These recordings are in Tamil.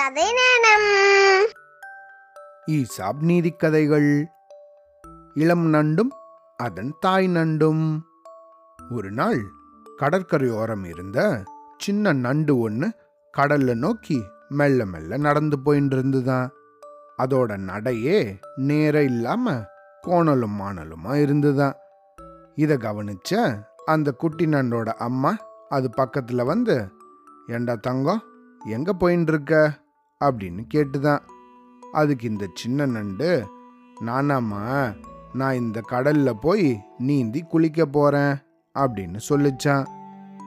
கதை நேரம் ஈசாப் நீதிக்கதைகள் இளம் நண்டும் அதன் தாய் நண்டும். ஒரு நாள் கடற்கரையோரம் இருந்த சின்ன நண்டு ஒன்று கடல்ல நோக்கி மெல்ல மெல்ல நடந்து போயின்னு இருந்துதான் அதோட நடையே நேர இல்லாம கோணலும் மாணலுமா இருந்துதான் இத கவனிச்ச அந்த குட்டி நண்டோட அம்மா அது பக்கத்துல வந்து ஏண்டா தங்கம் எங்க போயின்னு இருக்க அப்படின்னு கேட்டுதான். அதுக்கு இந்த சின்ன நண்டு நானாம்மா நான் இந்த கடல்ல போய் நீந்தி குளிக்க போறேன் அப்படின்னு சொல்லிச்சான்.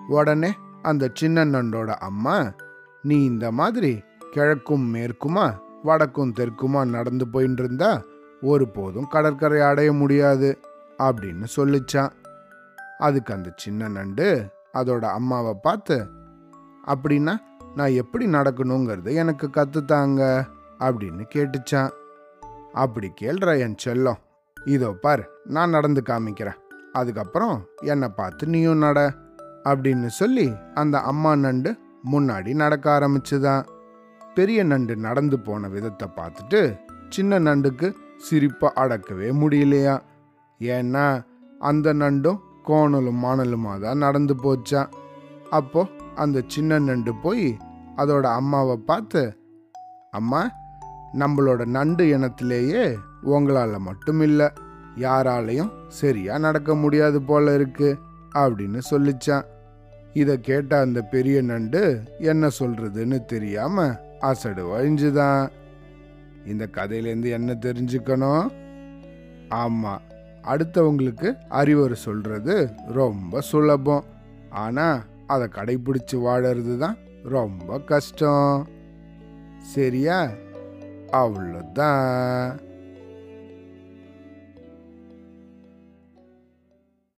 உடனே அந்த சின்ன நண்டோட அம்மா நீ இந்த மாதிரி கிழக்கும் மேற்குமா வடக்கும் தெற்குமா நடந்து போயின்னு இருந்தா ஒருபோதும் கடற்கரை அடைய முடியாது அப்படின்னு சொல்லிச்சான். அதுக்கு அந்த சின்ன நண்டு அதோட அம்மாவை பார்த்து அப்படின்னா நான் எப்படி நடக்கணுங்கிறத எனக்கு கத்துத்தாங்க அப்படின்னு கேட்டுச்சான். அப்படி கேள்ற என் செல்லம். இதோ பார் நான் நடந்து காமிக்கிறேன். அதுக்கப்புறம் என்னை பார்த்து நீயும் நட அப்படின்னு சொல்லி அந்த அம்மா நண்டு முன்னாடி நடக்க ஆரம்பிச்சுதான். பெரிய நண்டு நடந்து போன விதத்தை பார்த்துட்டு சின்ன நண்டுக்கு சிரிப்பை அடக்கவே முடியலையா? ஏன்னா அந்த நண்டும் கோணலும் மாணலுமாக தான் நடந்து போச்சான் அப்போது அந்த சின்ன நண்டு போய் அதோட அம்மாவை பார்த்து அம்மா நம்மளோட நண்டு இனத்திலேயே உங்களால் மட்டும் இல்லை யாராலையும் சரியாக நடக்க முடியாது போல இருக்கு அப்படின்னு சொல்லிச்சான். இதை கேட்ட அந்த பெரிய நண்டு என்ன சொல்றதுன்னு தெரியாம அசடு வழிஞ்சுதான். இந்த கதையிலேருந்து என்ன தெரிஞ்சுக்கணும்? ஆமாம் அடுத்தவங்களுக்கு அறிவுரை சொல்றது ரொம்ப சுலபம். ஆனால் அதை கடைபிடிச்சு வாழறது தான் ரொம்ப கஷ்டம். சரியா? அவ்வளோதான்